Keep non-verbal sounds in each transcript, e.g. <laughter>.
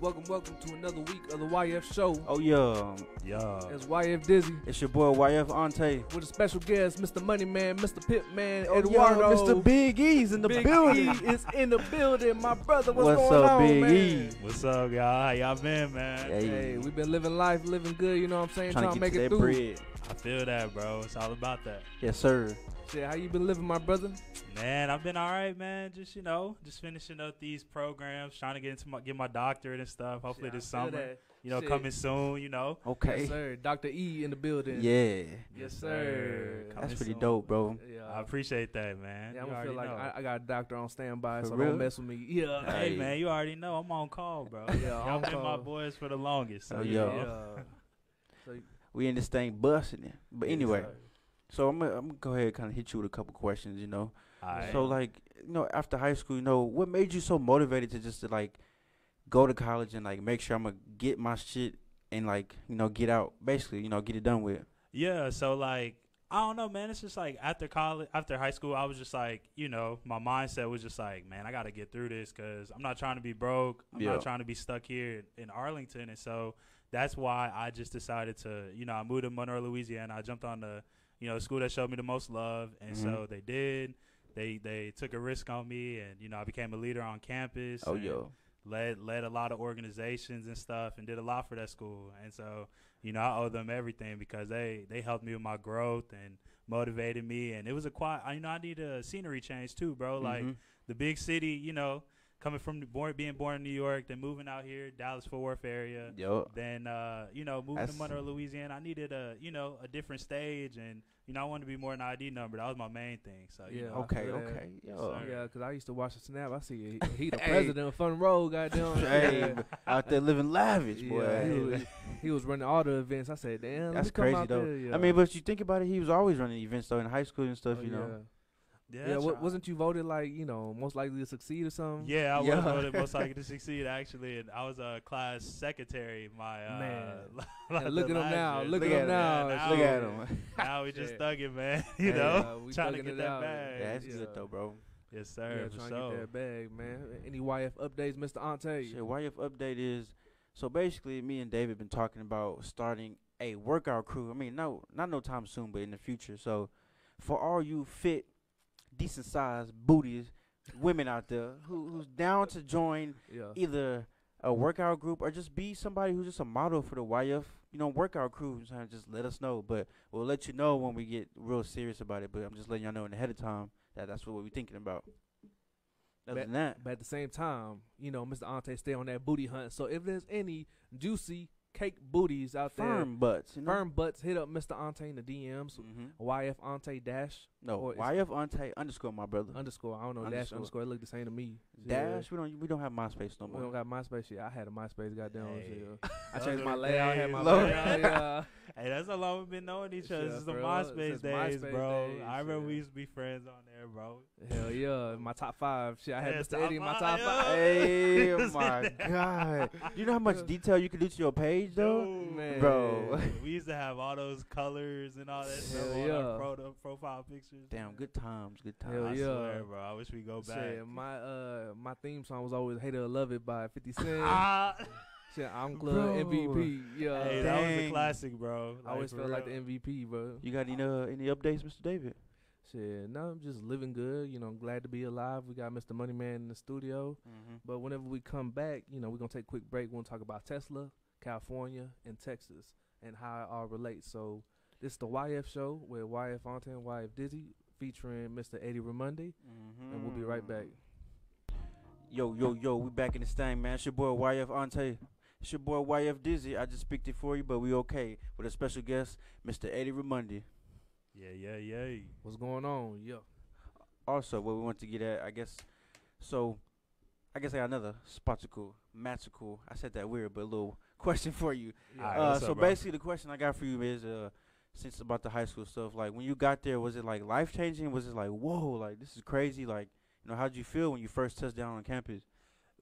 Welcome, welcome to another week of the YF show. Oh yeah, Yeah. It's YF Dizzy it's your boy YF Ante. with a special guest, Mr. Money Man, Mr. Pip Man, Oh, Eduardo. yeah, Mr. Big E's in the Big building. E is in the building. My brother, what's, What's going up, on, Big man? E? What's up, y'all? How y'all been, man? Hey. Hey, we've been living life, living good. You know what I'm saying? Trying to make to it that through. bread. I feel that, bro. It's all about that. Yes, sir. Shit, how you been living, my brother? Man, I've been all right, man. Just you know, just finishing up these programs, trying to get into my get my doctorate and stuff. Hopefully Shit, this summer, that. you know, Shit. coming soon. You know. Okay. Yes, sir. Dr. E in the building. Yeah, Yes, sir. Coming that's pretty soon. dope, bro. Yeah. I appreciate that, man. yeah, I'm gonna feel like. I, I got a doctor on standby, For so real? don't mess with me. Yeah. Hey, Hey. man, you already know I'm on call, bro. <laughs> Yeah, y'all on been my boys for the longest. So Oh, yeah. know. yeah. <laughs> So, We in this thing busting it. But anyway, Yes, sir. So I'm gonna, I'm gonna go ahead and kind of hit you with a couple questions. You know, right. so like you know after high school, you know what made you so motivated to just to like go to college and like make sure I'm gonna get my shit and like you know get out basically you know get it done with. Yeah, so like I don't know, man. It's just like after college, after high school, I was just like, you know, my mindset was just like, man, I got to get through this because I'm not trying to be broke. I'm Yeah. not trying to be stuck here in Arlington, and so that's why I just decided to, you know, I moved to Monroe, Louisiana. I jumped on the, you know, the school that showed me the most love, and so Mhm. they did. They they took a risk on me, and you know, I became a leader on campus. Oh yo, led led a lot of organizations and stuff and did a lot for that school and so you know I owe them everything because they they helped me with my growth and motivated me and it was a quiet you know I need a scenery change too bro like Mhm. the big city you know coming from born being born in New York then moving out here Dallas Fort Worth area yo, then uh, you know moving That's- to Monroe Louisiana I needed a you know a different stage and you know I wanted to be more an ID number that was my main thing so you Yeah. know, I okay, that. okay, Yes, yo. sir. Yeah, because I used to watch the snap. I see he, <laughs> he the Hey. president of Fun Road, goddamn. <laughs> Hey, Yeah. out there living lavish, boy. Yeah, he, was, <laughs> he was running all the events. I said, damn, That's crazy though. there. Yeah. I mean, but you think about it, he was always running events though in high school and stuff, Oh, you know. Yeah, yeah, yeah that's wa- right. wasn't you voted like you know most likely to succeed or something? Yeah, I Yeah. was voted <laughs> most likely to succeed actually, and I was a class secretary. My uh, Man. <laughs> la- And look at him now. year. Look Look at at him him. now. Yeah, Look at him. Now we just Shit. thugging, man. <laughs> You Hey, know, uh, we trying to get that out. bag. Yeah, that's Yeah. good though, bro. Yes, Yeah, sir. for trying sure. to get that bag, man. Any YF updates, Mr. Ante? Shit, YF update is so basically me and David been talking about starting a workout crew. I mean, no, not no time soon, but in the future. So for all you fit, decent sized booties, women out there who who's down to join Yeah. either a workout group or just be somebody who's just a model for the YF, you know, workout crew. So just let us know. But we'll let you know when we get real serious about it. But I'm just letting y'all know in ahead of time that that's what we're thinking about. Other than that, But at the same time, you know, Mr. Ante stay on that booty hunt. So if there's any juicy cake booties out there. firm butts, you know. firm butts, hit up Mr. Ante in the DMs. hmm YF Ante dash No, YF Ante underscore my brother. underscore. I don't know dash Underscore. underscore. It look the same to me. Yeah. Dash. We don't. We don't have MySpace no more. We don't got MySpace shit. I had a MySpace. Goddamn. Hey. shit. I changed my layout. I had my Lord. layout. Yeah. Hey, that's how long we've been knowing each other. Yeah, Since the. MySpace days, MySpace bro. days, I remember we used to be friends on there, bro. Hell yeah. My top five. Shit. I had Yeah, Mr. Eddie in my top yeah. five. Hey, <laughs> oh my God! You know how much <laughs> detail you can do to your page, though. Dude, Man. Bro. <laughs> we used to have all those colors and all that stuff on our pro- profile pictures. Damn, good times, good times. Hell I yeah. swear, bro. I wish we go back. Shit, my uh my theme song was always "Hate It or Love It" by Fifty Cent. Shit, I'm Club Bro. MVP. Yeah, Hey, that was a Dang. classic, bro. I always for felt like the. MVP, bro. You got any uh, any updates, Mr. David? Shit, no, I'm just living good. You know, I'm glad to be alive. We got Mr. Money Man in the studio. Mm-hmm. But whenever we come back, you know, we're gonna take a quick break. We're gonna talk about Tesla, California, and Texas, and how it all relates. So this is the YF show with YF Fontaine and YF Dizzy, featuring Mr. Eddie Ramundi, and we'll be right back. Yo, yo, yo, we back in this thing, man. It's your boy YF Ante. It's your boy YF Dizzy. I just picked it for you, but we okay with a special guest, Mr. Eddie Ramundi. Yeah, yeah, yeah. What's going on? Yeah. Also, what we want to get at, I guess, so I guess I got another spotical, magical. I said that weird, but a little <laughs> question for you. Alright, uh, so up, basically, the question I got for you is, uh, since about the high school stuff, like when you got there, was it like life changing? Was it like, whoa, like this is crazy? Like, you know, how'd you feel when you first touched down on campus?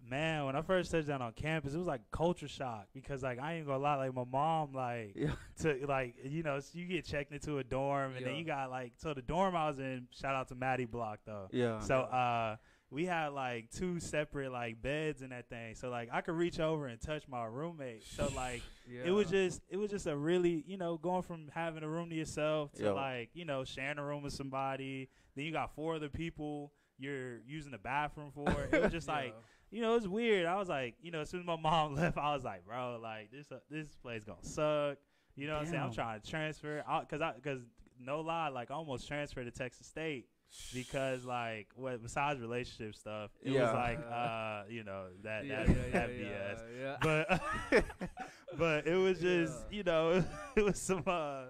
Man, when I first touched down on campus, it was like culture shock because like I ain't gonna lie, like my mom like Yeah. to like you know so you get checked into a dorm and then you got like so the dorm I was in. Shout out to Maddie Block though. Yeah. So uh, we had like two separate like beds in that thing. So like I could reach over and touch my roommate. So <laughs> like Yeah. it was just it was just a really you know going from having a room to yourself to like you know sharing a room with somebody. Then you got four other people you're using the bathroom for. It was just <laughs> like you know it's weird. I was like you know as soon as my <laughs> mom left, I was like bro like this uh, this place gonna suck. You know what I'm saying? I'm trying to transfer out because I because no lie like I almost transferred to Texas State because like what besides relationship stuff it Yeah. was like <laughs> uh you know that yeah, that, yeah, yeah, that yeah, BS yeah. <laughs> but but it was just Yeah. you know it was some uh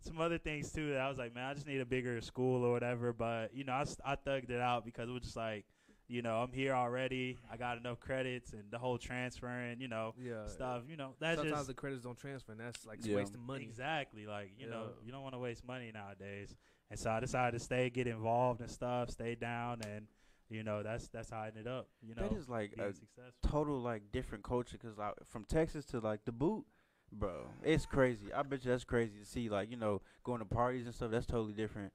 some other things too that I was like man I just need a bigger school or whatever but you know I I thugged it out because it was just like you know I'm here already I got enough credits and the whole transferring you know yeah. stuff you know that's Sometimes just the credits don't transfer, and that's like Yeah. wasting money. Exactly. Like, you know, you don't want to waste money nowadays. And so I decided to stay, get involved and stuff, stay down and you know, that's that's how I ended up, you know, that is like being a successful. total like different culture because like from Texas to like the boot, bro, it's crazy. I bet you that's crazy to see like you know going to parties and stuff. That's totally different.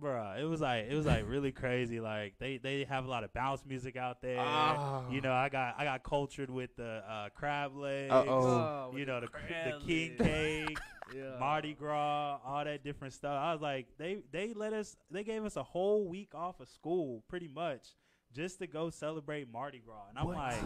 Bruh, it was like it was like really crazy. Like they they have a lot of bounce music out there. Ah. You know, I got I got cultured with the uh, crab legs. Uh-oh. with You know the crab the king <laughs> cake, yeah. Mardi Gras, all that different stuff. I was like, they they let us, they gave us a whole week off of school, pretty much, just to go celebrate Mardi Gras. And I'm What? like,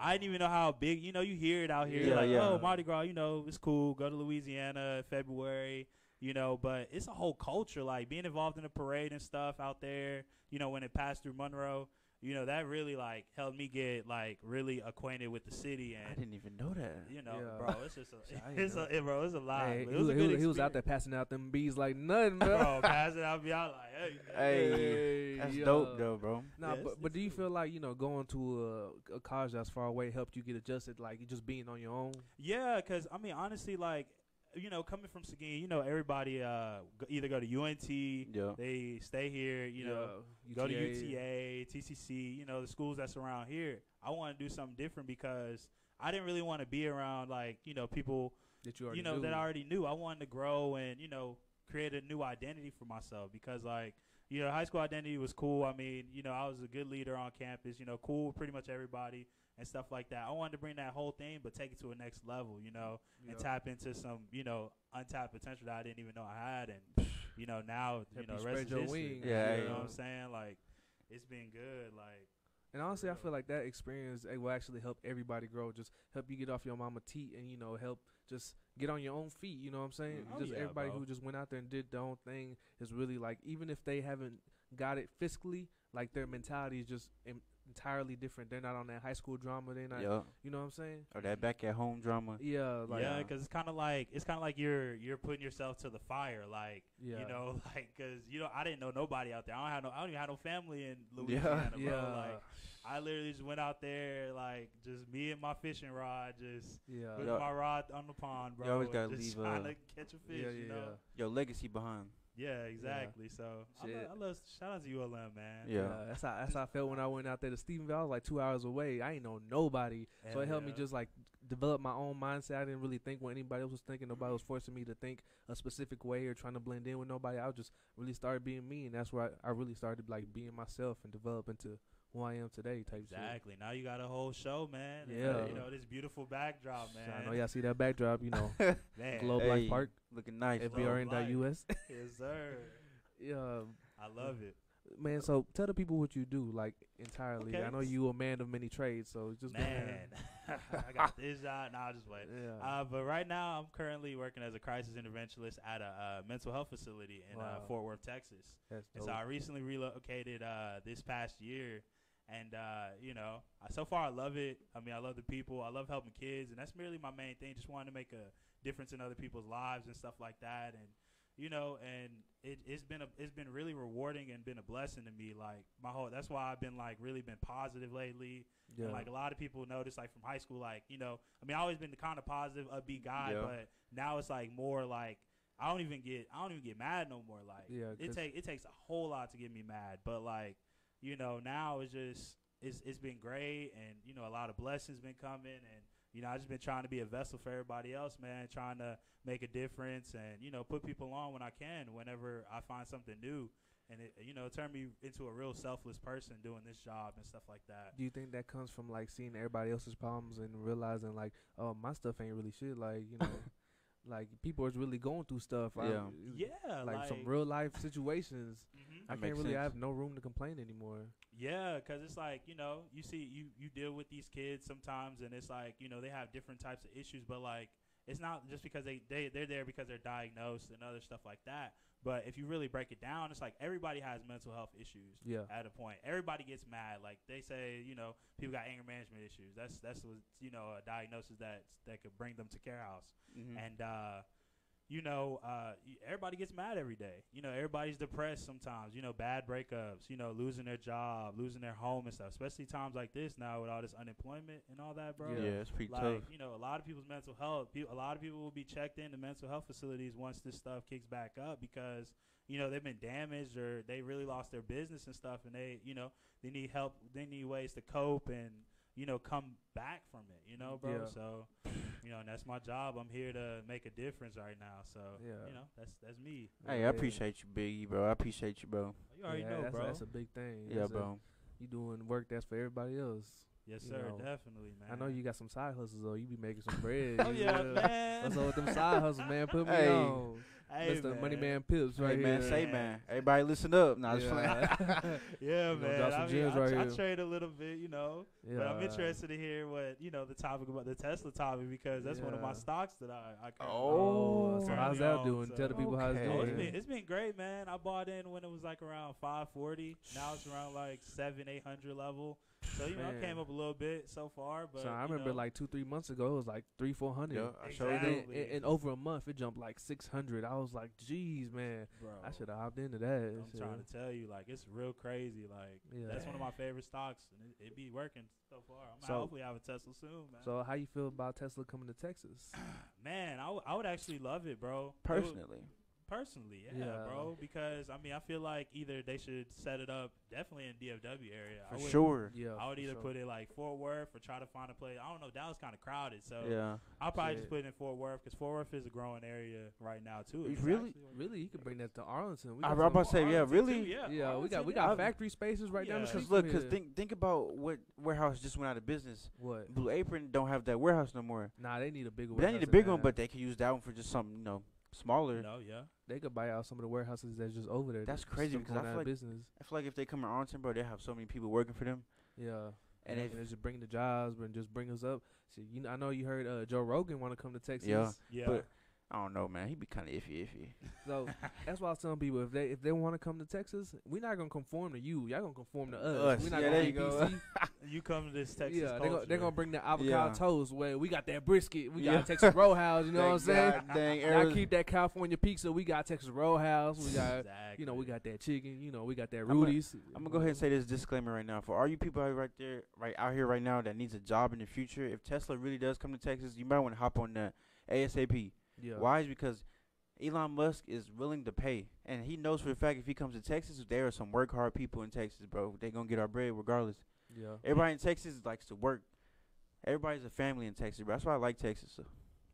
I didn't even know how big. You know, you hear it out here. You're Yeah, like, yeah. oh, Mardi Gras. You know, it's cool. Go to Louisiana in February. You know, but it's a whole culture. Like being involved in a parade and stuff out there. You know, when it passed through Monroe. You know, that really like helped me get like really acquainted with the city And I didn't even know that. You know, Yeah. bro, it's just a, I <laughs> didn't it's a, it, bro, it's a lot. Hey, he, it was a good was- he was out there passing out them bees like nothing, bro. bro, passing out, be out like, <laughs> hey, Hey, that's yeah. dope though, bro. Nah, Yeah, it's- but but it's do you cool. feel like you know going to a, a college that's far away helped you get adjusted, like just being on your own? Yeah, because I mean, honestly, like you know, coming from Seguin, you know, everybody uh go, either go to UNT, Yeah. they stay here, you know, Yeah, go to UTA, TCC, you know, the schools that's around here. I want to do something different because I didn't really want to be around like you know people that you already you know knew. that I already knew. I wanted to grow and you know create a new identity for myself because like you know high school identity was cool. I mean you know I was a good leader on campus. You know cool pretty much everybody and stuff like that. I wanted to bring that whole thing but take it to a next level. You know and tap into some you know untapped potential that I didn't even know I had and <sighs> you know now you Help know you rest spread your history. wings, Yeah, you yeah. know what I'm saying like it's been good like. And honestly, I feel like that experience it will actually help everybody grow. Just help you get off your mama teat, and you know, help just get on your own feet. You know what I'm saying? Mm-hmm. Oh, just yeah, everybody bro. who just went out there and did their own thing is really like, even if they haven't got it fiscally, like their mentality is just em- entirely different. They're not on that high school drama. They're not. Yeah. You know what I'm saying? Or that back at home drama. Yeah. Like, yeah, because it's kind of like it's kind of like you're you're putting yourself to the fire, like Yeah. <laughs> you know, like because you know I didn't know nobody out there. I don't have no, I don't even have no family in Yeah. Louisiana, bro. <laughs> Yeah. Like I literally just went out there, like just me and my fishing rod, just yeah. with Yeah. my rod on the pond, bro. You always gotta just leave, trying uh, to catch a fish, yeah, you yeah, know. Your legacy behind. Yeah, exactly. So I, love, I love shout out to ULM, man. Yeah. that's how that's how I felt when I went out there to Stephenville. I was like two hours away. I ain't know nobody, so it helped me just like develop my own mindset. I didn't really think what anybody else was thinking. Nobody was forcing me to think a specific way or trying to blend in with nobody. I just really started being me, and that's where I, I really started like being myself and develop into who I am today. Type shit. Exactly. Now you got a whole show, man. and, Yeah. you know this beautiful backdrop, man. I know y'all see that backdrop. You know, <laughs> man. Globe Hey, Life Park, Looking nice. Globe bro. FBRN.us. <laughs> <laughs> yes, sir. yeah, I love it. man. So tell the people what you do, like entirely. Okay. I know you a man of many trades, so just go ahead. Man, I got this job. Nah, just wait. Yeah. Uh, but right now, I'm currently working as a crisis interventionist at a uh, mental health facility in uh, Fort Worth, Texas. That's And so I recently relocated uh, this past year, and uh, you know, I, so far I love it. I mean, I love the people. I love helping kids, and that's really my main thing. Just wanting to make a difference in other people's lives and stuff like that. And you know, and it, it's been a, it's been really rewarding and been a blessing to me. Like my whole, that's why I've been like really been positive lately. yeah. And like a lot of people notice, like from high school, like you know, I mean, I always been the kind of positive, upbeat guy, Yeah. but now it's like more like I don't even get, I don't even get mad no more. Like Yeah, it take it takes a whole lot to get me mad, but like you know, now it's just it's it's been great, and you know, a lot of blessings been coming, and you know, I just been trying to be a vessel for everybody else, man. Trying to make a difference and you know put people on when I can, whenever I find something new, and it you know turn me into a real selfless person doing this job and stuff like that. Do you think that comes from like seeing everybody else's problems and realizing like, oh, my stuff ain't really shit? Like, you know, <laughs> like people is really going through stuff. I- Yeah. Yeah, like, some real life situations. mhm. I can't really sense. have no room to complain anymore. Yeah, because it's like you know, you see, you you deal with these kids sometimes, and it's like you know they have different types of issues, but like it's not just because they they they're there because they're diagnosed and other stuff like that. But if you really break it down, it's like everybody has mental health issues Yeah. at a point. Everybody gets mad. Like they say, you know, people got anger management issues. That's that's what you know a diagnosis that that could bring them to care house. Mhm. And uh, you know, uh, everybody gets mad every day. You know, everybody's depressed sometimes. You know, bad breakups. You know, losing their job, losing their home and stuff. Especially times like this now with all this unemployment and all that, bro. yeah, it's pretty Like tough. you know, a lot of people's mental health. pe- A lot of people will be checked into mental health facilities once this stuff kicks back up because you know they've been damaged or they really lost their business and stuff, and they you know they need help. They need ways to cope and you know come back from it. You know, bro. Yeah. So you know, and that's my job. I'm here to make a difference right now. So Yeah. you know, that's that's me. Hey, Yeah. I appreciate you, Biggie, bro. I appreciate you, bro. You already yeah, know, that's, bro. That's a big thing. Yeah, That's a- bro. you doing work that's for everybody else. yes, you sir. know, definitely, man. I know you got some side hustles though. You be making some bread. <laughs> Oh yeah, know. man. What's up with them side hustles, man? Put me Hey. on. Hey, Mr. Money Man Pips right hey, man, here. say man. Everybody listen up. Nah, just Yeah. playing. <laughs> <laughs> yeah, man. drop some I mean, gems I, right I trade a little bit, you know. yeah. But I'm interested to hear what you know the topic about the Tesla topic because that's one of my stocks that I. I Oh, Oh, so how's that own, doing? so- Tell the people how it's Okay. Oh, it's doing. been it's been great, man. I bought in when it was like around 540. Now it's around like seven, eight hundred level. So you know, Man. I came up a little bit so far. But so I you remember know, like two, three months ago, it was like three, four hundred. Yeah, I showed And, you. then Exactly. in, in over a month, it jumped like six hundred. I was like, "Geez, man, bro, I should have hopped into that." I'm shit. trying to tell you, like it's real crazy. Like Yeah. that's one of my favorite stocks, and it, it be working so far. I'm gonna hopefully have a Tesla soon, man. So how you feel about Tesla coming to Texas? <clears throat> man, I, w- I would actually love it, bro. It would- Personally. Personally, yeah, Yeah. bro. Because I mean, I feel like either they should set it up definitely in DFW area. For would, sure. Yeah, I would either sure. put it like Fort Worth or try to find a place. I don't know. Dallas kind of crowded, so Yeah. I'll probably Shit. just put it in Fort Worth because Fort Worth is a growing area right now too. It's really- actually- Really, you could bring that to Arlington. We I got was about to some- say, yeah, really? too, yeah, Yeah, we got Arlington, we yeah. got factory spaces right down the Yeah. street. Cause look, cause think think about what warehouse just went out of business. what? Blue Apron don't have that warehouse no more. Nah, they need a bigger. But they need a big one, but they could use that one for just something, you know, smaller. No, yeah. they could buy out some of the warehouses that's just over there. That's that's crazy because I feel like- business. I feel like if they come to Arlington, bro, they have so many people working for them. Yeah, And if it's just bring the jobs, and just bring us up. See, you know, I know you heard uh, Joe Rogan want to come to Texas. Yeah. Yeah. But- I don't know, man, he be kind of iffy, iffy. So that's why I was telling people if they if they want to come to Texas, we're not gonna conform to you. Y'all gonna conform to us. Us. We're not Yeah, gonna there you go. <laughs> You come to this Texas yeah, they're gonna, they're gonna bring the avocado Yeah. toast. Where we got that brisket, we Yeah. got Texas Roadhouse. You know what I'm saying? Dang, Y'all keep that California pizza. We got Texas Roadhouse. We got exactly. you know we got that chicken. You know we got that I'm gonna- Rudy's. I'm gonna go ahead and say this disclaimer right now for all you people out right there, right out here right now that needs a job in the future. If Tesla really does come to Texas, you might want to hop on that ASAP. Yeah. Why is because Elon Musk is willing to pay, and he knows for a fact if he comes to Texas, there are some work hard people in Texas, bro. They gonna get our bread regardless. Yeah. Everybody in Texas likes to work. Everybody's a family in Texas, bro. That's why I like Texas. So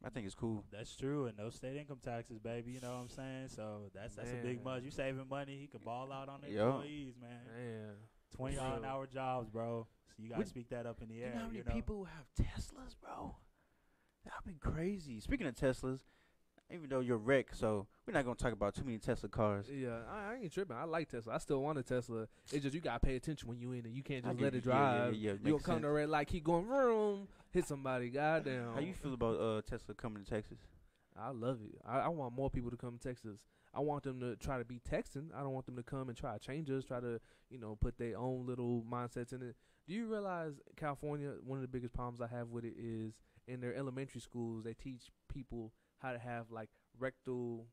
I think it's cool. That's true, and no state income taxes, baby. You know what I'm saying? So that's that's a big Man. much. You saving money, he could ball out on the Yeah. employees, man. Man. Twenty dollar an hour jobs, bro. So you gotta Would- speak that up in the You air. know how many you know? people have Teslas, bro? That'd be crazy. Speaking of Teslas, even though you're wreck, so we're not gonna talk about too many Tesla cars. Yeah, I, I ain't tripping. I like Tesla. I still want a Tesla. It's just you gotta pay attention when you in it. You can't just let it Yeah, yeah, drive. yeah, yeah, you gonna makes come to a red light, keep going, vroom, hit somebody. Goddamn. How you feel about uh Tesla coming to Texas? I love it. I, I want more people to come to Texas. I want them to try to be Texan. I don't want them to come and try to change us, try to, you know, put their own little mindsets in it. Do you realize California, one of the biggest problems I have with it is in their elementary schools, they teach people how to have like rectal,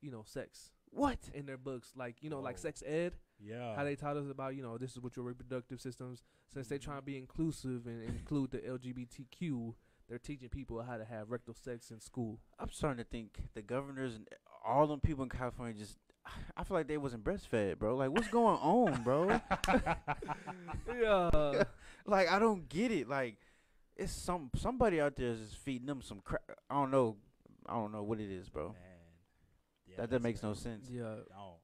you know, sex What? in their books. Like, you know, like sex ed. Yeah. how they taught us about you know this is what your reproductive systems since they trying to be inclusive and include the LGBTQ they're teaching people how to have rectal sex in school I'm starting to think the governors and all them people in California just. <sighs> I feel like they wasn't breastfed, bro. Like, what's going on, bro? <laughs> <laughs> yeah like, I don't get it. Like, it's some somebody out there is just feeding them some crap. I don't know. I don't know what it is, bro. Man. Yeah, that that makes no sense. Yeah, Don't.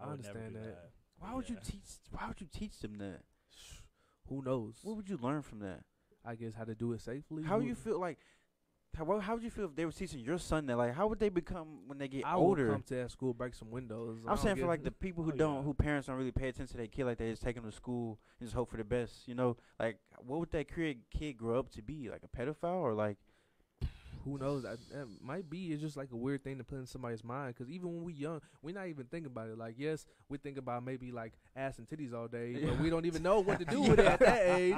I would understand do that. Why would you teach? Why would you teach them that? <sighs> who knows? What would you learn from that? I guess how to do it safely. How Who- you feel like? How how would you feel if they were teaching your son that? Like, how would they become when they get I would older? come to that school, break some windows. I I'm saying for give- like the <laughs> people who Oh, don't, yeah. who parents don't really pay attention to their kid, like they just take them to school and just hope for the best. You know, like what would that kid kid grow up to be? Like a pedophile or like? Who knows? That, that might be. It's just like a weird thing to put in somebody's mind. Because even when we young, we're not even thinking about it. Like, yes, we think about maybe like ass and titties all day, Yeah. but we don't even know what to do with it at that <laughs> age.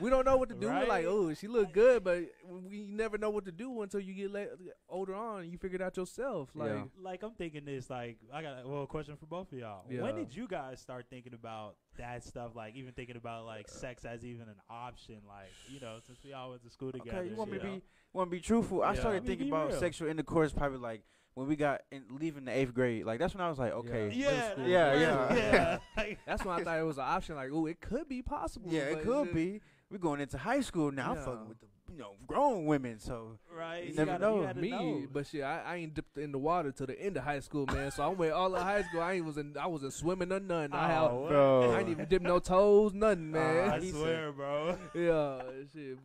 We don't know what to do. We're like, oh, she look good, but we never know what to do until you get la- older on. and You figure it out yourself. Like, Yeah. Like I'm thinking this, like I got well a question for both of y'all. Yeah. When did you guys start thinking about that stuff? Like even thinking about like sex as even an option? Like you know, since we all went to school together. Okay, you want me to be want to be truthful? I Yeah. started I mean, thinking be about real. sexual intercourse probably like when we got in leaving the eighth grade. Like that's when I was like, okay, Yeah. Yeah, school. Yeah, that's- yeah. <laughs> yeah. <laughs> Like, that's when I thought it was an option. Like, oh, it could be possible. yeah, it but could just- be. We're going into high school now. I'm Yeah. fucking with the you know grown women, so right. You never gotta, know. You Me, know. but shit, I, I ain't dipped in the water till the end of high school, man. So I went all of high school. I ain't was in, I wasn't swimming or nothing. I, had, Oh. Bro. I ain't even dipped no toes, nothing, man. I <laughs> swear, bro. yeah, shit.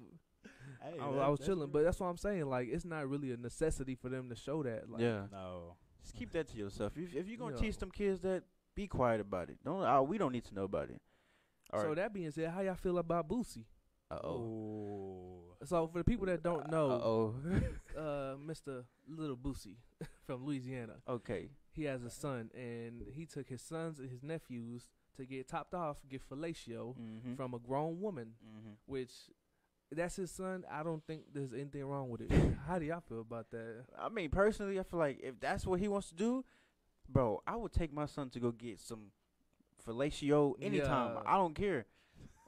Hey, I, was- that- I was chilling, real. but that's what I'm saying. Like, it's not really a necessity for them to show that. Like, yeah. no. Just keep that to yourself. If if you're gonna Yeah. teach them kids that, be quiet about it. Don't. Uh, we don't need to know about it. All So right. that being said, how y'all feel about Boosie? Uh oh. So for the people that don't know, oh. <laughs> uh, Mr. Little Boosie <laughs> from Louisiana, okay. he has a son, and he took his sons and his nephews to get topped off, get fellatio Mm-hmm. from a grown woman. mm-hmm. which that's his son. I don't think there's anything wrong with it. <laughs> How do y'all feel about that? I mean, personally, I feel like if that's what he wants to do, bro, I would take my son to go get some fellatio anytime. Yeah. I don't care.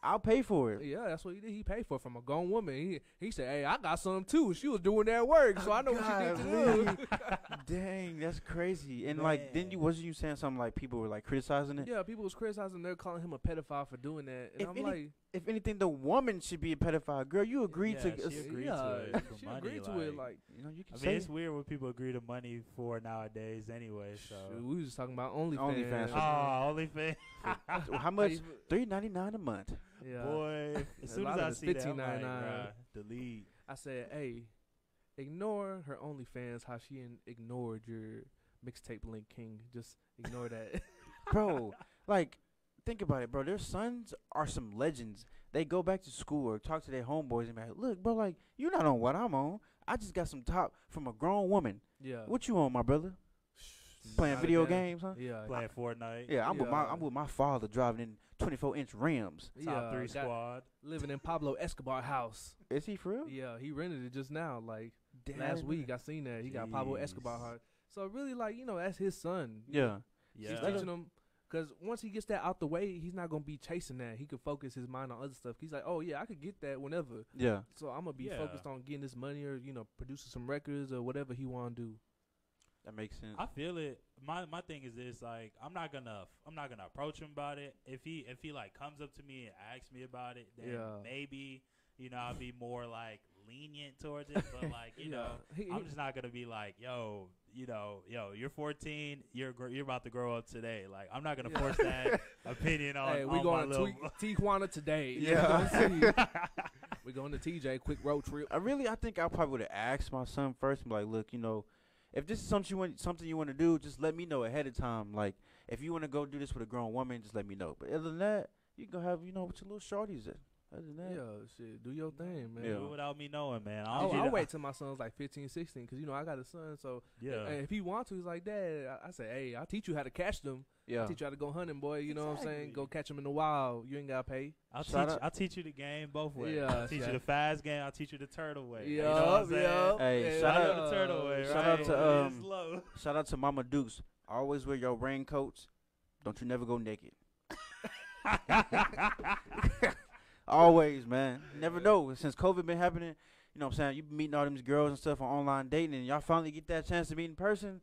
I'll pay for it. Yeah, that's what he did. He paid for it from a grown woman. He he said, "Hey, I got some too. She was doing that work, so oh, I know what she did to do." <laughs> Dang, that's crazy. And like, then you wasn't you saying something like people were like criticizing it? yeah, people was criticizing. They're calling him a pedophile for doing that, and If I'm any- like, If anything, the woman should be a pedophile. Girl, you agreed Yeah, to. she agreed yeah, to it for she money, agreed to it. like- Like, you know, you can I say mean, it's weird what people agree to money for nowadays, anyway. So. shoot, we was just talking about OnlyFans. OnlyFans. Oh, OnlyFans. <laughs> how much? Three ninety nine a month. Yeah. Boy, <laughs> as soon as I it's see that, I'm like, $15.99. bruh, delete. I said, "Hey, ignore her OnlyFans. How she in- ignored your mixtape link, King. Just ignore that." <laughs> <laughs> bro. Like, think about it, bro. Their sons are some legends. They go back to school or talk to their homeboys and be like, "Look, bro, like you're not on what I'm on. I just got some top from a grown woman. yeah. What you on, my brother? Playing Not video again. games, huh? Yeah. Playing Fortnite. Yeah, I'm with my Yeah. I'm with my father driving in 24 inch rims. Top yeah, three squad. living in Pablo Escobar house. Is he for real? Yeah, he rented it just now, like Damn. last week. I seen that he got Pablo Escobar Jeez. house. So really, like you know, that's his son. Yeah. he's Yeah. teaching him. Cause once he gets that out the way, he's not gonna be chasing that. He could focus his mind on other stuff. He's like, oh yeah, I could get that whenever. Yeah. So I'm gonna be Yeah. focused on getting this money or you know producing some records or whatever he want to do. That makes sense. I feel it. My my thing is this: like, I'm not gonna I'm not gonna approach him about it. If he if he like comes up to me and asks me about it, then Yeah. maybe you know I'll be more like lenient towards it. But <laughs> like you know, I'm just not gonna be like, yo, you know, yo, you're 14, you're gr- you're about to grow up today. Like, I'm not gonna Yeah. force that <laughs> opinion on. hey, we on going my to little Tijuana today. <laughs> Yeah. know what we going to TJ quick road trip. I really, I think I probably would have asked my son first. and be like, look, you know, if this is something you want, something you want to do, just let me know ahead of time. Like, if you want to go do this with a grown woman, just let me know. But other than that, you can go have, you know, with your little shorties. At. Other than that, Yeah, shit, do your thing, man. Yeah. Do it without me knowing, man. I I'll, don't I'll wait till my son's like 15, 16, because you know I got a son. So Yeah. if he wants to, he's like, Dad. I, I say, Hey, I'll teach you how to catch them. yeah. I'll Teach you how to go hunting, boy. You know what I'm saying? Go catch them in the wild. You ain't gotta pay. I'll Shout teach. out- I'll teach you the game both ways. Yeah, I'll teach shout- you the fast game. I'll teach you the turtle way. you Yeah, know what I'm saying? yeah. Hey, yeah, shout Shout out- out the turtle way. shout right? out to, um. Shout out to Mama Dukes. Always wear your raincoats. Don't you never go naked. <laughs> <laughs> Always, man. Never know. Since COVID been happening, you know what I'm saying? You been meeting all them girls and stuff on online dating and y'all finally get that chance to meet in person.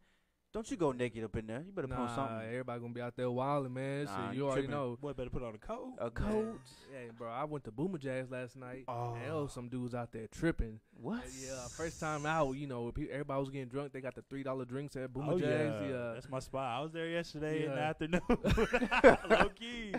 Don't you go naked up in there. You better put on Nah, something. everybody gonna be out there wilding, man. Nah, Shit, you you already know. Boy, better put on a coat. A coat. Yeah, bro. I went to Boomer Jacks last night. Oh. And there was some dudes out there tripping. What? And yeah, first time out, you know, everybody was getting drunk. They got the three dollar drinks at Boomer oh, Jazz. yeah. Yeah. That's my spot. I was there yesterday in the afternoon. <laughs> <laughs> Low key.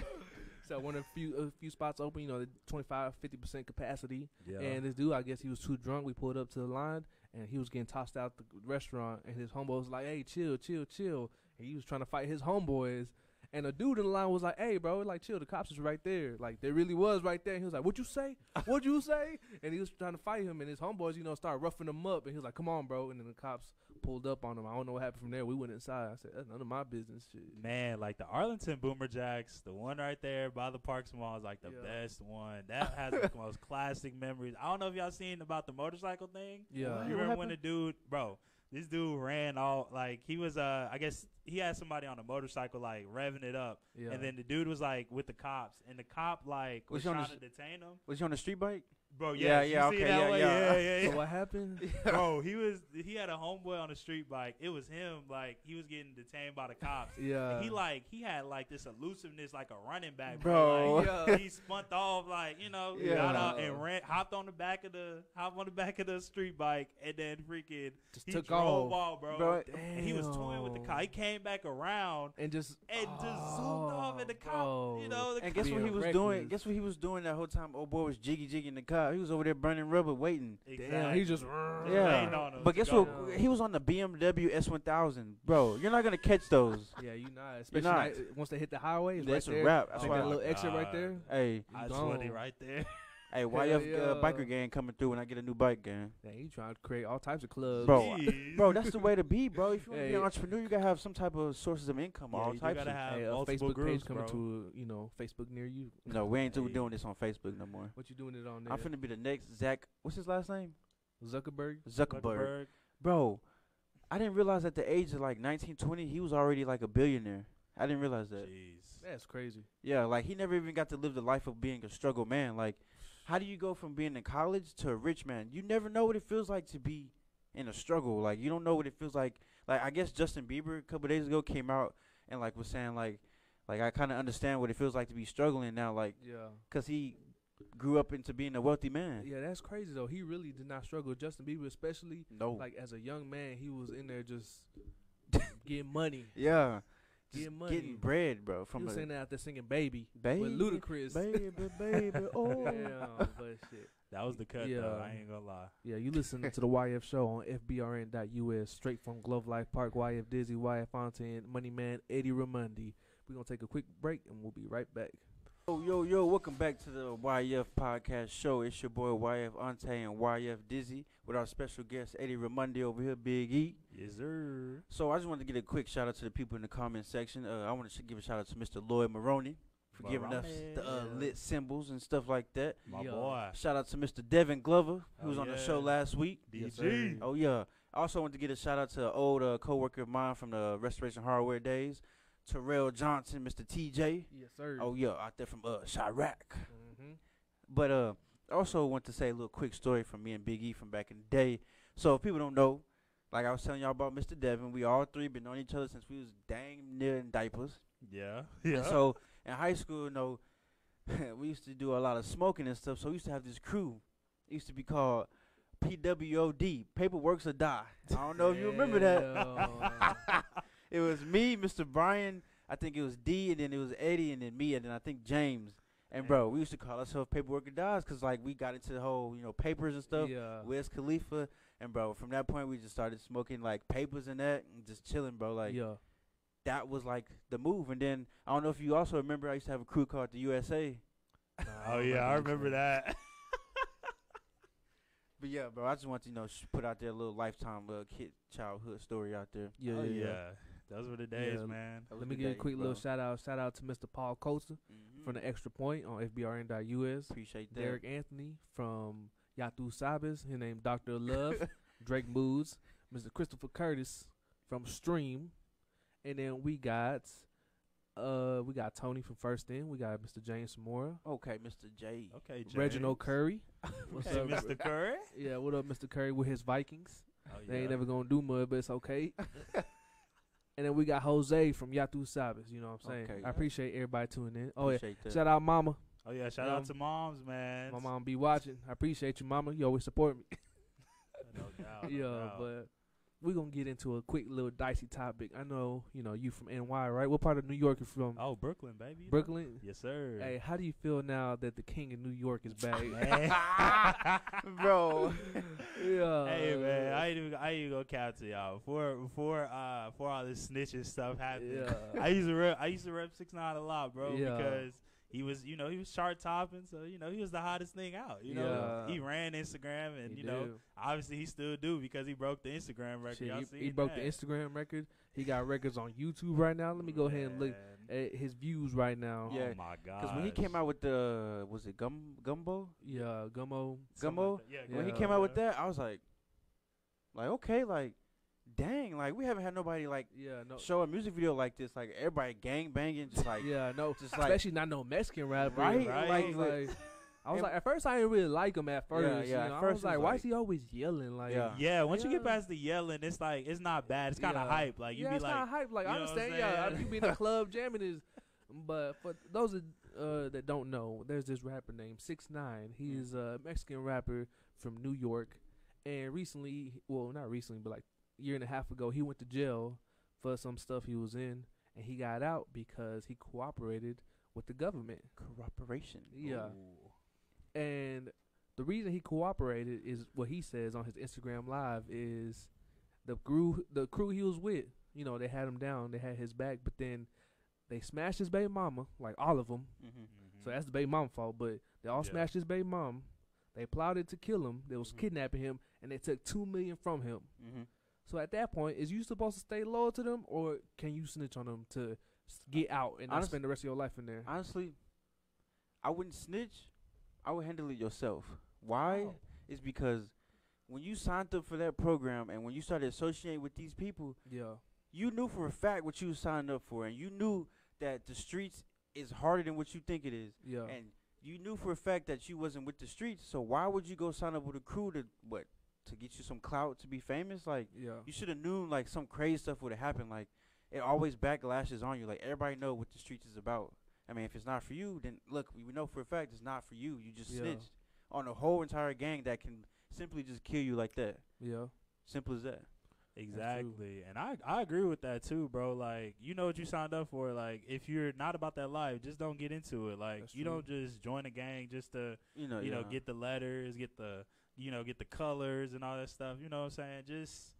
So one of the few a few spots open, you know, the 25, 50 percent capacity. Yeah. And this dude, I guess he was too drunk. We pulled up to the line, and he was getting tossed out the restaurant. And his homeboy was like, "Hey, chill, chill, chill." And he was trying to fight his homeboys. And the dude in the line was like, "Hey, bro, like chill. The cops is right there. Like there really was right there." And he was like, "What you say? What you say?" And he was trying to fight him, and his homeboys, you know, started roughing him up. And he was like, "Come on, bro." And then the cops pulled up on him. I don't know what happened from there. We went inside. I said, "That's none of my business." Shit. Man, like the Arlington Boomer Jacks, the one right there by the Parks Mall is like the Yeah. best one. That has the <laughs> most classic memories. I don't know if y'all seen about the motorcycle thing. Yeah. What? You remember when the dude, bro? This dude ran all like he was. Uh, I guess he had somebody on a motorcycle like revving it up, Yeah. and then the dude was like with the cops, and the cop like was Was trying the to detain him. Was he on a street bike? Bro, Yeah, yes, yeah, you see okay, that yeah, yeah. yeah, yeah, <laughs> yeah. so what happened? <laughs> Bro, he was he had a homeboy on a street bike. It was him. Like he was getting detained by the cops. Yeah. And he like he had like this elusiveness, like a running back, Bro. bro. Like, Yeah. <laughs> he spunked off, like you know, Yeah. got out and ran, hopped on the back of the, hopped on the back of the street bike, and then freaking Just he took drove off. off, bro. Bro, And he was toying with the Damn. car. He came back around and just and just zoomed off, oh, and the cop, bro. you know, the And guess what he was doing? Guess what he was doing that whole time? Old boy was jiggy jigging the car. He was over there burning rubber, waiting. Damn, he just Yeah. On. But guess Go. what? He was on the BMW S1000, bro. You're not gonna catch those. <laughs> Yeah, you not. Especially not. like, once they hit the highway, it's That's right a there. wrap. That's Like why. that little exit right there. Hey, I You sweaty gone. right there. <laughs> hey, Hell YF uh, yeah. biker gang coming through when I get a new bike, gang. Dang, he trying to create all types of clubs. Bro, <laughs> Bro, that's the way to be, bro. If you want to Hey. be an entrepreneur, you gotta have some type of sources of income. Yeah, all you types. gotta Of. have Hey, a Facebook groups, page coming bro. to you know Facebook near you. <laughs> No, we ain't Hey. doing this on Facebook no more. What you doing it on there? I'm finna be the next Zach. What's his last name? Zuckerberg. Zuckerberg. Zuckerberg. Bro, I didn't realize at the age of like 19, 20, he was already like a billionaire. I didn't realize that. Jeez. That's crazy. Yeah, like he never even got to live the life of being a struggle man. Like, how do you go from being in college to a rich man? You never know what it feels like to be in a struggle. Like, you don't know what it feels like. Like, I guess Justin Bieber a couple days ago came out and like was saying like, like I kind of understand what it feels like to be struggling now. Like, Yeah. cause he grew up into being a wealthy man. Yeah, that's crazy though. He really did not struggle. Justin Bieber, especially No. like as a young man, he was in there just <laughs> getting money. yeah. Just Getting money. getting bread, bro. He From was a singing out there singing "Baby" baby, with Ludacris. baby, baby. <laughs> Oh. Damn, but shit. That was the cut, though. I ain't gonna lie. Yeah, you listen to the <laughs> YF show on FBRN.US, straight from Globe Life Park. YF Dizzy, YF Fontaine, Money Man, Eddie Ramundi. We're gonna take a quick break and we'll be right back. Yo, yo, yo, welcome back to the YF Podcast Show. It's your boy YF Ante and YF Dizzy with our special guest Eddie Ramundi over here, Big E. Yes, sir. So I just wanted to get a quick shout out to the people in the comment section. Uh, I want to give a shout out to Mr. Lloyd Maroney for giving us the uh, lit symbols and stuff like that. My Yeah. boy. Shout out to Mr. Devin Glover, who Oh, was on the show last week. Yes, DG. sir. Oh yeah. I also want to get a shout out to an old uh, coworker of mine from the Restoration Hardware days, Terrell Johnson, Mr. TJ. Yes, sir. Oh yeah, out there from uh, Chiraq. hmm But uh, I also want to say a little quick story from me and Big E from back in the day. So if people don't know, like I was telling y'all about Mr. Devin, we all three been knowing each other since we was dang near in diapers. Yeah. <laughs> And Yeah. so in high school, you know, <laughs> we used to do a lot of smoking and stuff. So we used to have this crew. It used to be called PWOD, Paperworks or Die. I don't know if you remember that. <laughs> Damn. It was me, Mr. Brian. I think it was D, and then it was Eddie, and then me, and then I think James. And bro, we used to call ourselves Paperwork and Dies because like we got into the whole you know papers and stuff. yeah. Wiz Khalifa, and bro, from that point we just started smoking like papers and that, and just chilling, bro. Like yeah. that was like the move. And then I don't know if you also remember, I used to have a crew called the USA. oh yeah, I remember <laughs> that. <laughs> But yeah, bro, I just want to you know sh- put out there a little lifetime uh, kid childhood story out there. Yeah, oh yeah, yeah. Yeah. Those were the days, Yeah. man. Let me the give a days, quick little shout out. Shout out to Mr. Paul Costa Mhm. from the Extra Point on FBRN.US. Appreciate that. Derek Anthony from Yatu Sabas. His name Dr. Love. <laughs> Drake Moods. Mr. Christopher Curtis from Stream. And then we got uh we got Tony from First In. We got Mr. James Samora. Okay, Mr. J. Okay, Reginald Curry. <laughs> What's Hey, up, Mr. Curry. Yeah, what up, Mr. Curry with his Vikings? Oh, They ain't yeah. never gonna do much, but it's okay. <laughs> And then we got Jose from Yatu Sabas. You know what I'm saying? Okay. I appreciate everybody tuning in. Oh yeah, that. shout out Mama. Oh yeah, shout Um, out to moms, man. My mom be watching. I appreciate you, Mama. You always support me. <laughs> No doubt, no <laughs> yeah, doubt. but we're gonna get into a quick little dicey topic. I know, you know, you from NY, right? What part of New York you from? oh Brooklyn, baby. you? Brooklyn. Yes, sir. Hey, how do you feel now that the king of New York is back? <laughs> Man. <laughs> Bro. yeah. Hey man, I ain't even I ain't even gonna cap to y'all before before uh before all this snitching stuff happened. Yeah. I used to rep I used to rep six nine a lot, bro, Yeah. because he was you know he was chart topping, so you know he was the hottest thing out. You know Yeah. he ran Instagram, and He you know obviously he still do because he broke the Instagram record. Shit, Y'all he, he broke that? the Instagram record. He got records on YouTube right now. Let me go ahead and look at his views right now. Yeah, Oh my god. Because when he came out with the was it gum gumbo? Yeah, Gummo. Gumbo? yeah, Yeah. When he came out with that, I was like, like okay, like, dang, like we haven't had nobody like Yeah, no. show a music video like this, like everybody gang banging, just like yeah, no. just like Especially not no Mexican rapper. Right, Like, right. like, <laughs> I was like, at first I didn't really like him at first. Yeah, you yeah, at know? I first was it was like, why is he always yelling? Like, Yeah. Yeah, once you get past the yelling, it's like it's not bad. It's kind of Yeah. hype. Like you yeah, be it's like, kind of hype. Like I know what I'm understand. Yeah, saying? you be in the <laughs> club jamming is, but for those that, uh, that don't know, there's this rapper named Six Nine. He Mm. is a Mexican rapper from New York, and recently, well, not recently, but like a year and a half ago, he went to jail for some stuff he was in, and he got out because he cooperated with the government. cooperation. Yeah. Ooh. And the reason he cooperated is what he says on his Instagram live is the crew the crew he was with, you know, they had him down, they had his back, but then they smashed his baby mama, like all of them. Mm-hmm. So that's the baby mama fault, but they all Yeah. smashed his baby mom. They plotted to kill him. They was Mhm. kidnapping him, and they took two million from him. So at that point, is you supposed to stay loyal to them, or can you snitch on them to get uh, out and not spend the rest of your life in there? Honestly, I wouldn't snitch. I would handle it yourself. Why? Oh. Is because when you signed up for that program and when you started associating with these people, Yeah, you knew for a fact what you signed up for, and you knew that the streets is harder than what you think it is, yeah, and you knew for a fact that you wasn't with the streets. So why would you go sign up with a crew to what? To get you some clout to be famous? Like yeah. you should have known like some crazy stuff would have happened. Like it always backlashes on you. Like everybody know what the streets is about. I mean, if it's not for you, then look, we know for a fact it's not for you. You just Yeah. snitched on a whole entire gang that can simply just kill you like that. Yeah, Simple as that. Exactly. And I I agree with that too, bro. Like, you know what you signed up for. Like, if you're not about that life, just don't get into it. Like, That's you true. don't just join a gang just to, You know. you know, get the letters, get the you know, get the colors and all that stuff. You know what I'm saying? Just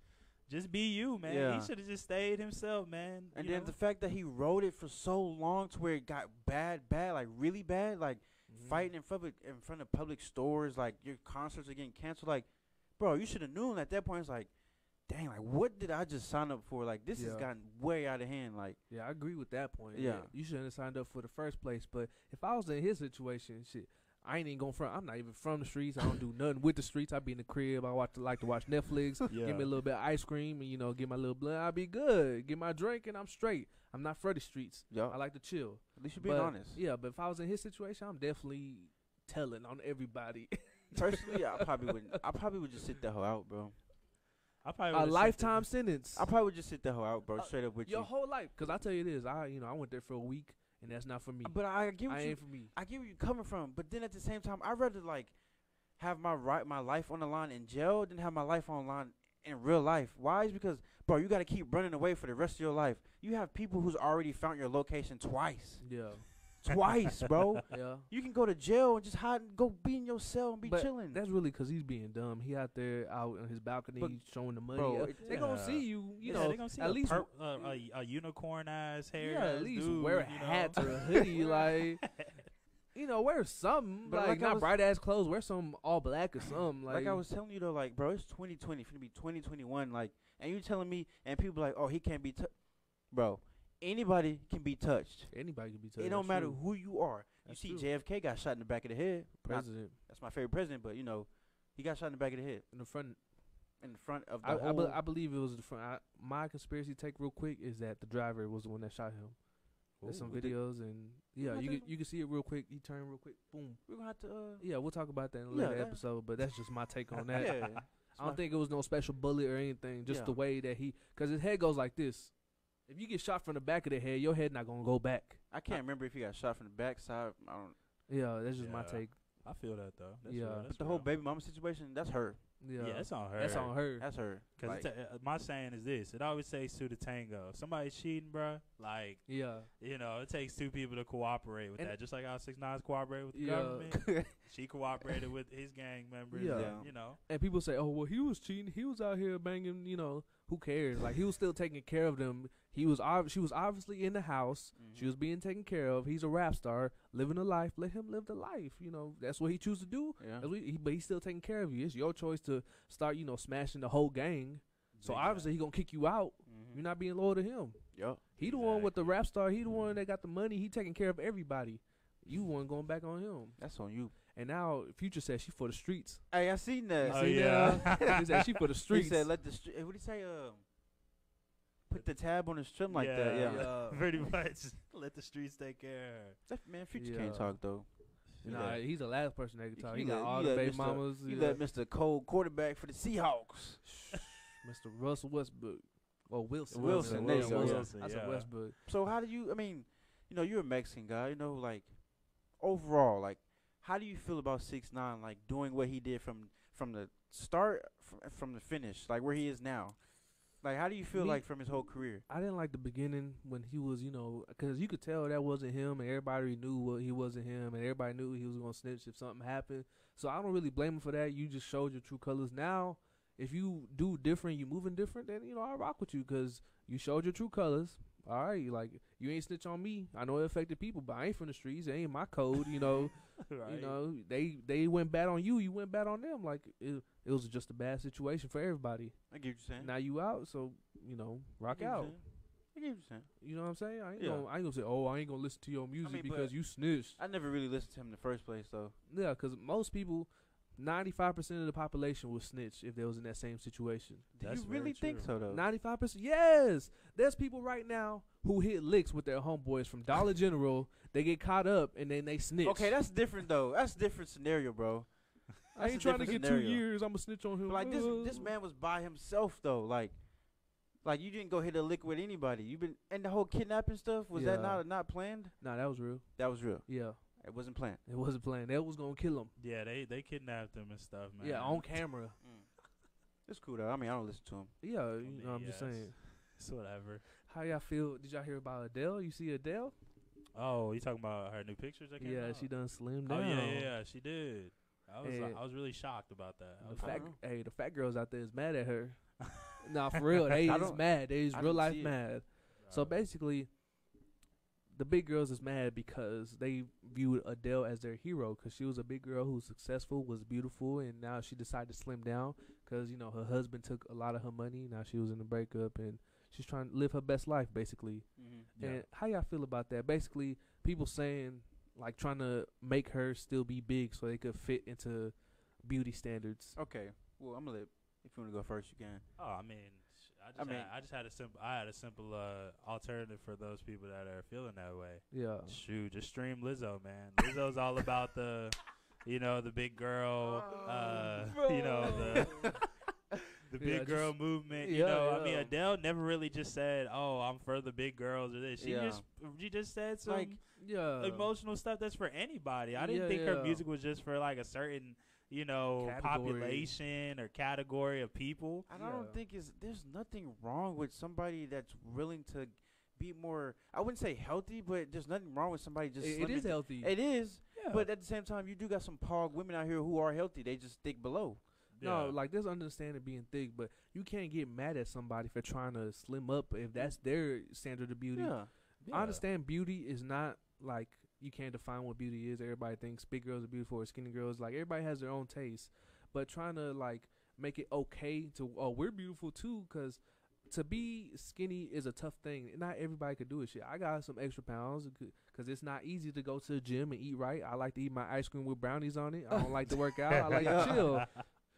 just be you, man. Yeah. He should have just stayed himself, man. And you then know? the fact that he wrote it for so long to where it got bad, bad, like really bad, like Mhm. fighting in public in front of public stores, like your concerts are getting canceled. Like, bro, you should have known at that point. It's like, dang, like what did I just sign up for? Like this has gotten way out of hand. Like, Yeah, I agree with that point. Yeah. you shouldn't have signed up for the first place. But if I was in his situation, shit, I ain't even going front. I'm not even from the streets. I don't do nothing with the streets. I be in the crib. I watch like to watch Netflix. yeah. <laughs> Give me a little bit of ice cream and you know, get my little blood. I'll be good. Get my drink and I'm straight. I'm not for the streets. yo, I like to chill. at least you're being But, honest. Yeah, but if I was in his situation, I'm definitely telling on everybody. <laughs> Personally, I probably wouldn't. I probably would just sit the hoe out, bro. I probably a lifetime sentence. I probably would just sit the hoe out, bro. Uh, Straight up with Your you. Your whole life. Because I tell you this, I you know I went there for a week and that's not for me. But I get what I you. ain't for me. I get where you're coming from. But then at the same time, I'd rather like have my right, my life on the line in jail than have my life on the line in real life. Why? Is because, bro, you got to keep running away for the rest of your life. You have people who's already found your location twice, Yeah, twice, bro. <laughs> yeah. You can go to jail and just hide and go be in your cell and be But chilling. That's really because he's being dumb. He out there out on his balcony But, showing the money. bro, it- they gonna Yeah. see you. You yeah, know, they gonna see at a least perp- uh, a, a unicorn eyes hair. yeah, at least dude, wear a you hat know? or a hoodie. <laughs> like you know, wear something. But like, like not was- bright ass clothes. Wear some all black or something. Like, like I was telling you though, like, bro, it's 2020, it's gonna be 2021, like, and you telling me, and people like, oh, he can't be, tou bro. Anybody can be touched. anybody can be. Touched. it don't matter who you are. That's you see, true. JFK got shot in the back of the head. Not- president that's my favorite president, but you know, he got shot in the back of the head, in the front. in the front of the I, I, whole. be- I believe it was the front. I, my conspiracy take real quick is that the driver was the one that shot him. There's some did- videos and yeah, you can, you can see it real quick. He turned real quick. Boom. We're gonna have to. Uh, Yeah, we'll talk about that in a later that- episode. But that's just my take on that. <laughs> yeah. I don't think it was no special bullet or anything. Just Yeah. the way that he, because his head goes like this. If you get shot from the back of the head, your head not gonna go back. I can't remember if he got shot from the backside. I don't. Yeah, that's just my Yeah. take. I feel that though. That's Yeah. real, that's But the whole real. baby mama situation, that's her. Yeah, Yeah, it's on her. that's on her. That's her. Cause Like, it's a, uh, my saying is this: it always takes two to tango. If somebody's cheating, bro. like yeah, you know, it takes two people to cooperate with And- that. Just like how Six Nines cooperated with the Yeah. government, <laughs> she cooperated with his gang members. Yeah. and, you know, and people say, "Oh, well, he was cheating. He was out here banging." You know, who cares? Like he was still taking care of them. He was. ob- She was obviously in the house. She Mhm. was being taken care of. He's a rap star, living a life. Let him live the life. You know, that's what he chooses to do. yeah. He, but he's still taking care of you. It's your choice to start, you know, smashing the whole gang. So Big obviously he gonna kick you out. Mhm. You're not being loyal to him. Yup. He the one with the rap star. He the one that got the money. He taking care of everybody. You one going back on him. That's on you. And now Future says she for the streets. Hey, I seen that. Oh, yeah. that? <laughs> he said she for the streets. He streets. said, "Let the str- what did he say? Um, put the tab on his trim like that." Yeah. Yeah. Yeah. <laughs> pretty much <laughs> let the streets take care. That man, Future Yeah. can't talk though. Nah, Yeah. he's the last person that can talk. He, He got let- all he the let baby Mr. mamas. You yeah. let Mr. Cole quarterback for the Seahawks. Mr. Russell Westbrook. Or Wilson. Wilson, Yeah, there you go, Wilson. Wilson, That's yeah. Westbrook. So how do you? I mean, you know, you're a Mexican guy. You know, like overall, like how do you feel about six nine? Like doing what he did from from the start from, from the finish, like where he is now. Like how do you feel Me- like from his whole career? I didn't like the beginning when he was, you know, because you could tell that wasn't him, and everybody knew what he wasn't him, and everybody knew he was gonna snitch if something happened. So I don't really blame him for that. You just showed your true colors. Now, if you do different, you moving different, then you know I rock with you because you showed your true colors. All right, like you ain't snitch on me. I know it affected people, but I ain't from the streets. It ain't my code. You know, <laughs> right. you know they they went bad on you. You went bad on them. Like it, it was just a bad situation for everybody. I get you're saying. Now you out, so you know rock I out. I get you're saying. You know what I'm saying? I ain't Yeah. gonna I ain't gonna say, oh, I ain't gonna listen to your music mean, because you snitched. I never really listened to him in the first place, though. Yeah, because most people, ninety five percent of the population will snitch if they was in that same situation. Do That's you really think so, though? Ninety five percent, yes. There's people right now who hit licks with their homeboys from Dollar <laughs> General. They get caught up and then they snitch. Okay, that's different though. That's a different scenario, bro. I ain't trying to get different two years. I'm gonna snitch on him. But like this, this man was by himself though. Like, like you didn't go hit a lick with anybody. You been and the whole kidnapping stuff was that Yeah. not not planned? Nah, that was real. That was real. Yeah, It wasn't planned. it wasn't planned. That was gonna kill him. Yeah, they they kidnapped him and stuff, man. Yeah, on camera. Mm. It's cool though. I mean, I don't listen to him. Yeah, I you mean, know, I'm just saying. <laughs> It's whatever. How y'all feel? Did y'all hear about Adele? You see Adele? Oh, you talking about her new pictures that came Yeah, out? she done slimmed Oh down. yeah, yeah, yeah, she did. I was And- I was really shocked about that. The fat, don't hey, the fat girls out there is mad at her. <laughs> nah, for real, they <laughs> is mad. They is I real life see it. mad. So basically, the big girls is mad because they viewed Adele as their hero because she was a big girl who was successful, was beautiful, and now she decided to slim down because you know her husband took a lot of her money. Now she was in a breakup and she's trying to live her best life basically. Mm-hmm. Yeah. And how y'all feel about that? Basically, people saying like trying to make her still be big so they could fit into beauty standards. Okay. Well, I'm gonna let. If you wanna go first, you can. Oh, I mean, sh- I just I mean- had, I just had a simple I had a simple uh, alternative for those people that are feeling that way. Yeah. Shoot, just stream Lizzo, man. Lizzo's all about the, you know, the big girl, uh, you know, the the <laughs> Yeah, big girl just- movement. You yeah, know, I mean. Adele never really just said, "Oh, I'm for the big girls" or this. She Yeah. just she just said some Like, Yeah. emotional stuff that's for anybody. I didn't Yeah, think her music was just for like a certain, you know, Category. population or category of people. And I don't Yeah. think is there's nothing wrong with somebody that's willing to be more. I wouldn't say healthy, but there's nothing wrong with somebody just. It- it slimming is d- healthy. It is, yeah. but at the same time, you do got some pog women out here who are healthy. They just stick below. No, like there's understanding being thick, but you can't get mad at somebody for trying to slim up if that's their standard of beauty. Yeah. I understand beauty is not like you can't define what beauty is. Everybody thinks big girls are beautiful or skinny girls. Like everybody has their own taste, but trying to like make it okay to oh we're beautiful too, because to be skinny is a tough thing. Not everybody could do it. Shit, I got some extra pounds because it's not easy to go to the gym and eat right. I like to eat my ice cream with brownies on it. I don't like to work out. I like to <laughs> chill.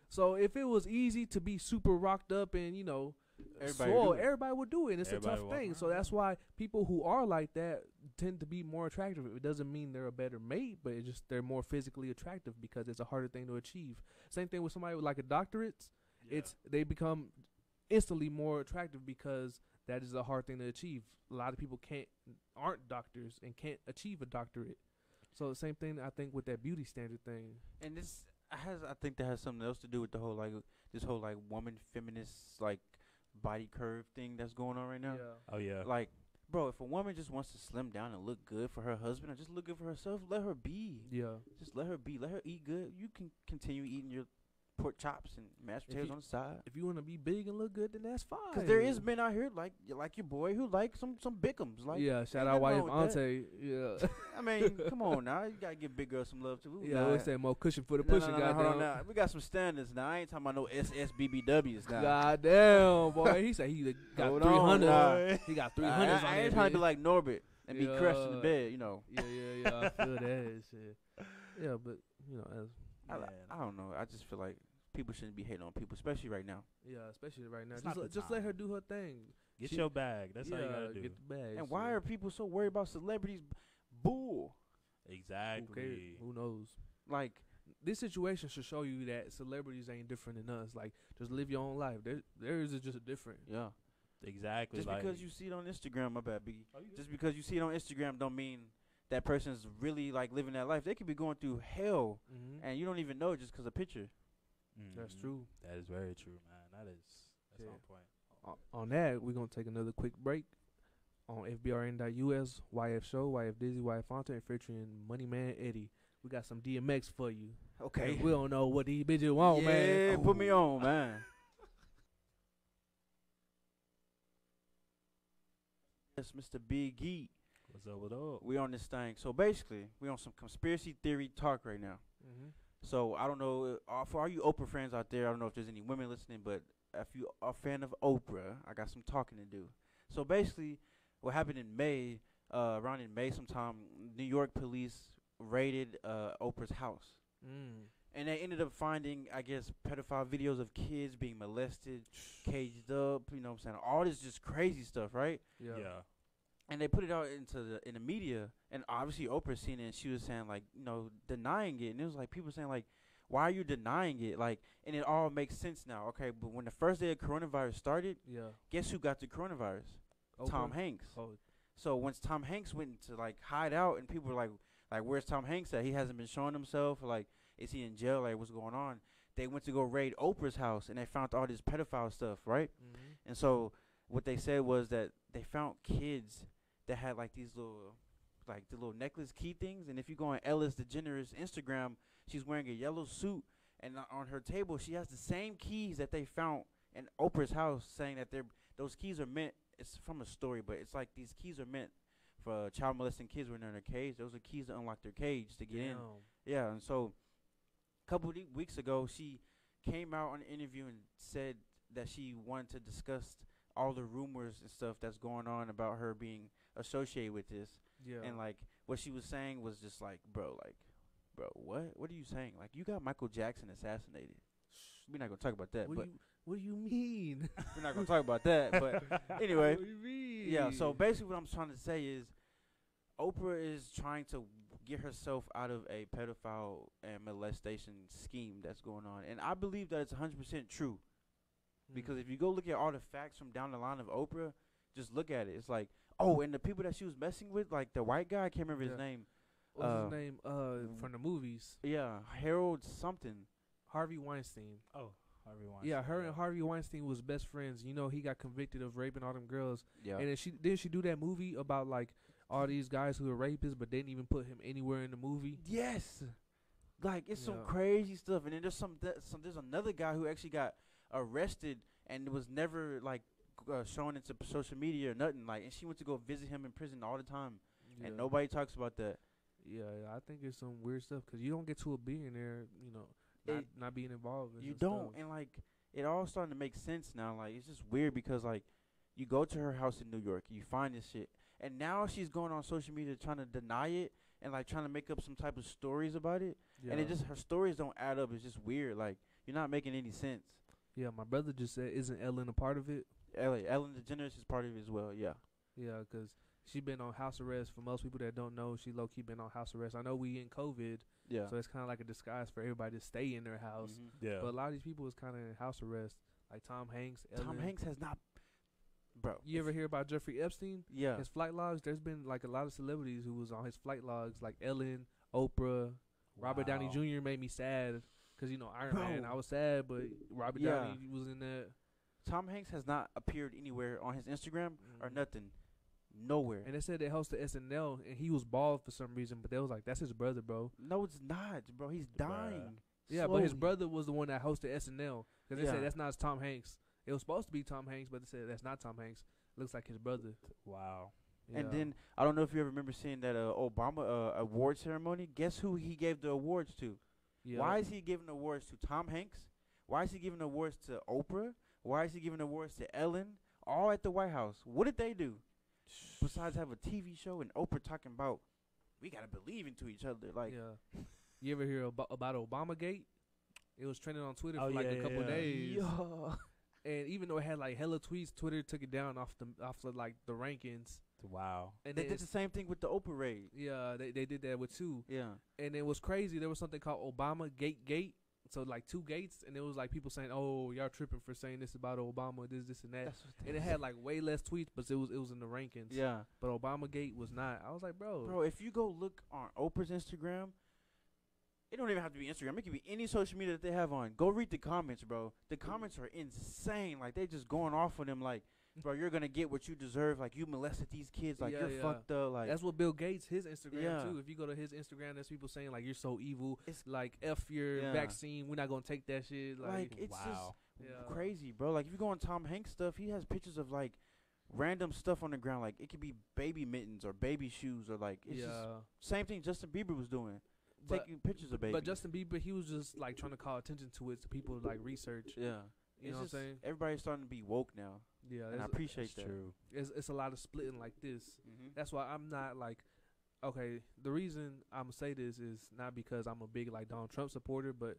So if it was easy to be super rocked up and you know Everybody swole, do everybody would do it. And it's Everybody a tough walk thing. So that's why people who are like that tend to be more attractive. It doesn't mean they're a better mate, but it's just they're more physically attractive because it's a harder thing to achieve. Same thing with somebody with like a doctorate. Yeah. It's they become instantly more attractive because that is a hard thing to achieve. A lot of people can't aren't doctors and can't achieve a doctorate. So the same thing I think with that beauty standard thing. And this has, I think, that has something else to do with the whole like this whole like woman feminist like body curve thing that's going on right now. Oh yeah. Like, bro, if a woman just wants to slim down and look good for her husband or just look good for herself, let her be. Yeah. Just let her be. Let her eat good. You can continue eating your pork chops and mashed potatoes you- on the side. If you want to be big and look good, then that's fine. Cause there is men out here like like your boy who like some some Bickums. Like, yeah, shout out wife wrong with that. Ante. Yeah. <laughs> I mean, come on <laughs> now, you gotta give big girls some love too. yeah, what's that more cushion for the no, pushing, no, no, no, goddamn. now. We got some standards now. I ain't talking about no SSBBWs now. Goddamn, boy. He said he got three hundred. He got three hundred. I, I ain't trying to be like Norbit and be crushed in the bed, you know. Yeah, yeah, yeah. I feel <laughs> that shit. Yeah, but you know, as I, I don't know. I just feel like people shouldn't be hating on people, especially right now. yeah, especially right now. It's Just the just let her do her thing. Get She- your bag. That's yeah, how you gotta do. Get the bag. And why are people so worried about celebrities? Bull. Exactly. cares? Who knows? Like, This situation should show you that celebrities ain't different than us. Like, just live your own life. There, theirs is just a different. yeah. Exactly. Just like, because you see it on Instagram, my bad, Biggie. Oh. Just because you see it on Instagram don't mean that person's really like living that life. They could be going through hell Mm-hmm. and you don't even know just because a picture. That's Mhm. true. That is very true, man. That is that's Yeah. on point. O- on that, we're gonna take another quick break on FBRN.US, YF Show, YF Dizzy, YF Fonte, and featuring Money Man Eddie. We got some DMX for you. Okay. And We don't know what these bitches want, yeah, man. put me on, man. <laughs> Yes, Mr. Big E. What's up? What up? We on this thing. So basically, we on some conspiracy theory talk right now. Mm-hmm. So I don't know uh, for all you Oprah friends out there. I don't know if there's any women listening, but if you are a fan of Oprah, I got some talking to do. So basically, what happened in May, uh, around in May sometime, New York police raided uh, Oprah's house, Mm. and they ended up finding, I guess, pedophile videos of kids being molested, caged up. You know what I'm saying? All this just crazy stuff, right? Yeah. Yeah. And they put it out into the in the media, and obviously Oprah seen it, and she was saying like, you know, denying it, and it was like people saying like, why are you denying it? Like, and it all makes sense now. Okay, but when the first day of coronavirus started, Yeah. guess who got the coronavirus? Tom Hanks. Oh, So once Tom Hanks went to like hide out, and people were like, like, where's Tom Hanks at? He hasn't been showing himself. Like, is he in jail? Like, what's going on? They went to go raid Oprah's house, and they found all this pedophile stuff, right? mm-hmm. And so what they said was that they found kids that had like these little like the little necklace key things and if you go on Ellis DeGeneres Instagram, she's wearing a yellow suit and on her table she has the same keys that they found in Oprah's house saying that they're those keys are meant it's from a story, but it's like these keys are meant for child molesting kids when they're in a cage. Those are keys to unlock their cage to get in. Yeah, and so a couple weeks ago, she came out on an interview and said that she wanted to discuss all the rumors and stuff that's going on about her being associated with this. Yeah. And like what she was saying was just like, bro, like, bro, what? What are you saying? Like, you got Michael Jackson assassinated. We're not gonna talk about that, what but do you What do you mean? <laughs> we're not gonna talk about that. But anyway, <laughs> what do you mean? yeah. So basically, what I'm trying to say is, Oprah is trying to get herself out of a pedophile and molestation scheme that's going on, and I believe that it's 100 percent true. Hmm. Because if you go look at all the facts from down the line of Oprah, just look at it. It's like, oh, and the people that she was messing with, like the white guy, I can't remember his Yeah. name. what's uh, his name? Uh, from the movies, Yeah, Harold something. Harvey Weinstein. Oh, Harvey Weinstein. Yeah, her and Harvey Weinstein was best friends. You know, he got convicted of raping all them girls. Yeah. And then she didn't she do that movie about like all these guys who are rapists, but didn't even put him anywhere in the movie. Yes. Like it's some Yeah. crazy stuff, and then there's some, th- some there's another guy who actually got arrested and was never like uh, shown into p- social media or nothing. Like, and she went to go visit him in prison all the time, Yeah. and nobody talks about that. Yeah, yeah, I think it's some weird stuff because you don't get to a billionaire, you know, not, It- not being involved. In You don't, stuff. and like it all starting to make sense now. Like it's just weird because like you go to her house in New York, you find this shit, and now she's going on social media trying to deny it and like trying to make up some type of stories about it, yeah. and it just her stories don't add up. It's just weird. Like you're not making any sense. yeah. My brother just said, "Isn't Ellen a part of it?" Ellen, Ellen DeGeneres is part of it as well. Yeah. Yeah, because she been on house arrest. For most people that don't know, she low key been on house arrest. I know we in COVID, Yeah. so it's kind of like a disguise for everybody to stay in their house. Mhm. Yeah. But a lot of these people was kind of in house arrest, like Tom Hanks. Tom Hanks has not, bro. You ever hear about Jeffrey Epstein? Yeah. His flight logs. There's been like a lot of celebrities who was on his flight logs, like Ellen, Oprah, Robert Downey Jr. made me sad because you know Iron Man. I was sad, but Robert Yeah. Downey was in that. Tom Hanks has not appeared anywhere on his Instagram or Mhm. nothing. Nowhere. And they said they hosted SNL, and he was bald for some reason, but they was like, "That's his brother, bro." no, it's not, bro. He's Bruh. dying. Yeah, but his brother was the one that hosted SNL because they Yeah. said that's not Tom Hanks. It was supposed to be Tom Hanks, but they said that's not Tom Hanks. Looks like his brother. Wow. And then I don't know if you ever remember seeing that uh, Obama uh, award ceremony. Guess who he gave the awards to? yeah. Why is he giving awards to Tom Hanks? Why is he giving awards to Oprah? Why is he giving awards to Ellen? All at the White House. What did they do? Besides have a TV show and Oprah talking about we gotta believe into each other. Like yeah. You ever hear about, about Obama Gate? It was trending on Twitter Oh, for like yeah, a couple yeah. days. yeah. <laughs> And even though it had like hella tweets, Twitter took it down off the off the, like the rankings. Wow. And They did the same thing with the Oprah raid. yeah, they they did that with two. Yeah. And it was crazy. There was something called Obama Gate Gate. So like two gates, and it was like people saying, "Oh, y'all tripping for saying this about Obama, this, this, and that." That's what and it had like way less tweets, but it was it was in the rankings. Yeah. But Obama Gate was not. I was like, bro, Bro, if you go look on Oprah's Instagram, it don't even have to be Instagram. It could be any social media that they have on. Go read the comments, bro. The comments are insane. Like they just going off on them like, bro, you're gonna get what you deserve. Like you molested these kids. Like Yeah, you're yeah. fucked up. Like That's what Bill Gates his Instagram Yeah. too. If you go to his Instagram, there's people saying like you're so evil, It's- like f your vaccine. We're not gonna take that shit. Like, like it's wow. just crazy, bro. Like if you go on Tom Hanks stuff, he has pictures of like random stuff on the ground. Like it could be baby mittens or baby shoes or like it's yeah. just same thing Justin Bieber was doing, But- taking pictures of babies. But Justin Bieber, he was just like trying to call attention to it, so people like research. yeah, You It's know what I'm saying? Everybody's starting to be woke now, Yeah, and I appreciate that. true. it's it's a lot of splitting like this. Mm-hmm. That's why I'm not like, okay. The reason I'm say this is not because I'm a big like Donald Trump supporter, but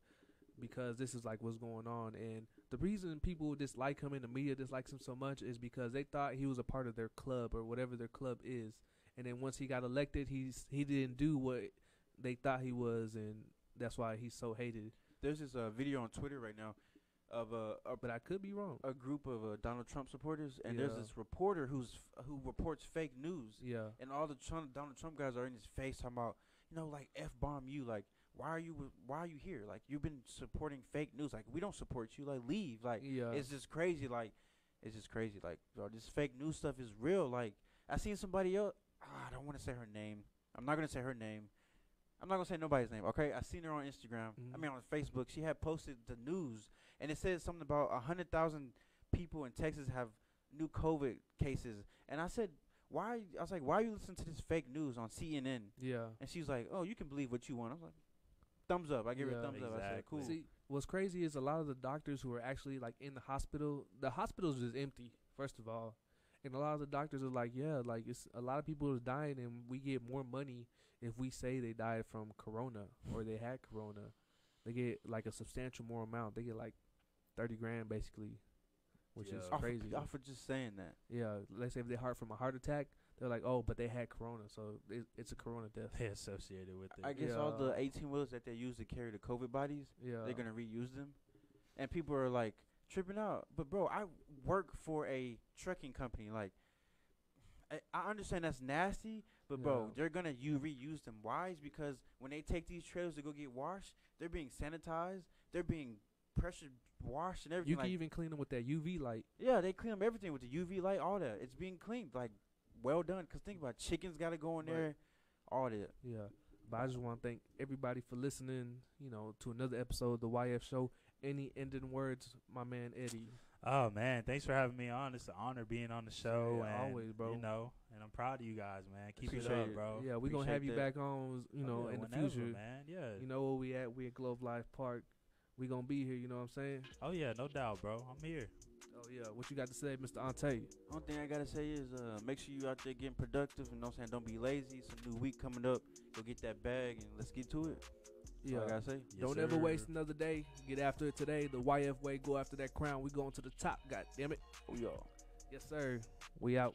because this is like what's going on. And the reason people dislike him and the media dislikes him so much is because they thought he was a part of their club or whatever their club is. And then once he got elected, he's he didn't do what they thought he was, and that's why he's so hated. There's this uh, video on Twitter right now of a a, But I could be wrong. a group of uh, Donald Trump supporters, and there's this reporter who's f- who reports fake news, Yeah. and all the Trump, Donald Trump guys are in his face talking about, you know, like f bomb you, like why are you w- why are you here? Like you've been supporting fake news, like we don't support you, like leave, like Yeah. it's just crazy, like it's just crazy, like bro, this fake news stuff is real. Like I seen somebody else, ah, I don't want to say her name. I'm not gonna say her name. I'm not gonna say nobody's name. Okay, I seen her on Instagram. I Mhm. mean on Facebook. She had posted the news, and it said something about a hundred thousand people in Texas have new COVID cases. And I said, why? I was like, why are you listening to this fake news on CNN? yeah. And she was like, oh, you can believe what you want. I was like, thumbs up. I give her a thumbs up. I said, cool. See, what's crazy is a lot of the doctors who are actually like in the hospital. The hospitals is empty, first of all, and a lot of the doctors are like, yeah, like it's a lot of people is dying, and we get more money if we say they died from corona or they had corona. They get like a substantial more amount. They get like thirty grand basically, which is Yeah. off, crazy. Of, off of just saying that. Yeah, let's say if they heart from a heart attack, they're like, oh, but they had corona, so it, it's a corona death. They associated with it. I guess all the 18 wheels that they use to carry the COVID bodies, Yeah, they're gonna reuse them, and people are like tripping out. But bro, I work for a trucking company. Like, I, I understand that's nasty, but bro, Yeah. they're gonna you reuse them. Why? Is because when they take these trailers to go get washed, they're being sanitized, they're being pressure washed and everything. You can like, even clean them with that UV light. yeah, they clean 'em everything with the UV light, all that. It's being cleaned, like well done. Cause think about it, chickens got to go in Right. there, all that. Yeah. But I just want to thank everybody for listening, you know, to another episode of the YF Show. Any ending words, my man Eddie? Oh man, thanks for having me on. It's an honor being on the show. Yeah, and, always, bro. You know, and I'm proud of you guys, man. Keep Appreciate it up, bro. yeah, we're going to have you that. back on, you Oh, know, yeah, in the future. man. Yeah. You know where we at? We at Globe Life Park. We going to be here, you know what I'm saying? oh yeah, no doubt, bro. I'm here. Oh, yeah. What you got to say, Mr. Ante? Only thing I gotta say is uh, make sure you out there getting productive. And know what I'm saying? Don't be lazy. It's a new week coming up. Go get that bag and let's get to it. That's all I Yeah. gotta say. Yes, Don't ever waste another day. Get after it today. The YF way. Go after that crown. We going to the top. God damn it. Oh, y'all. Yes, sir. We out.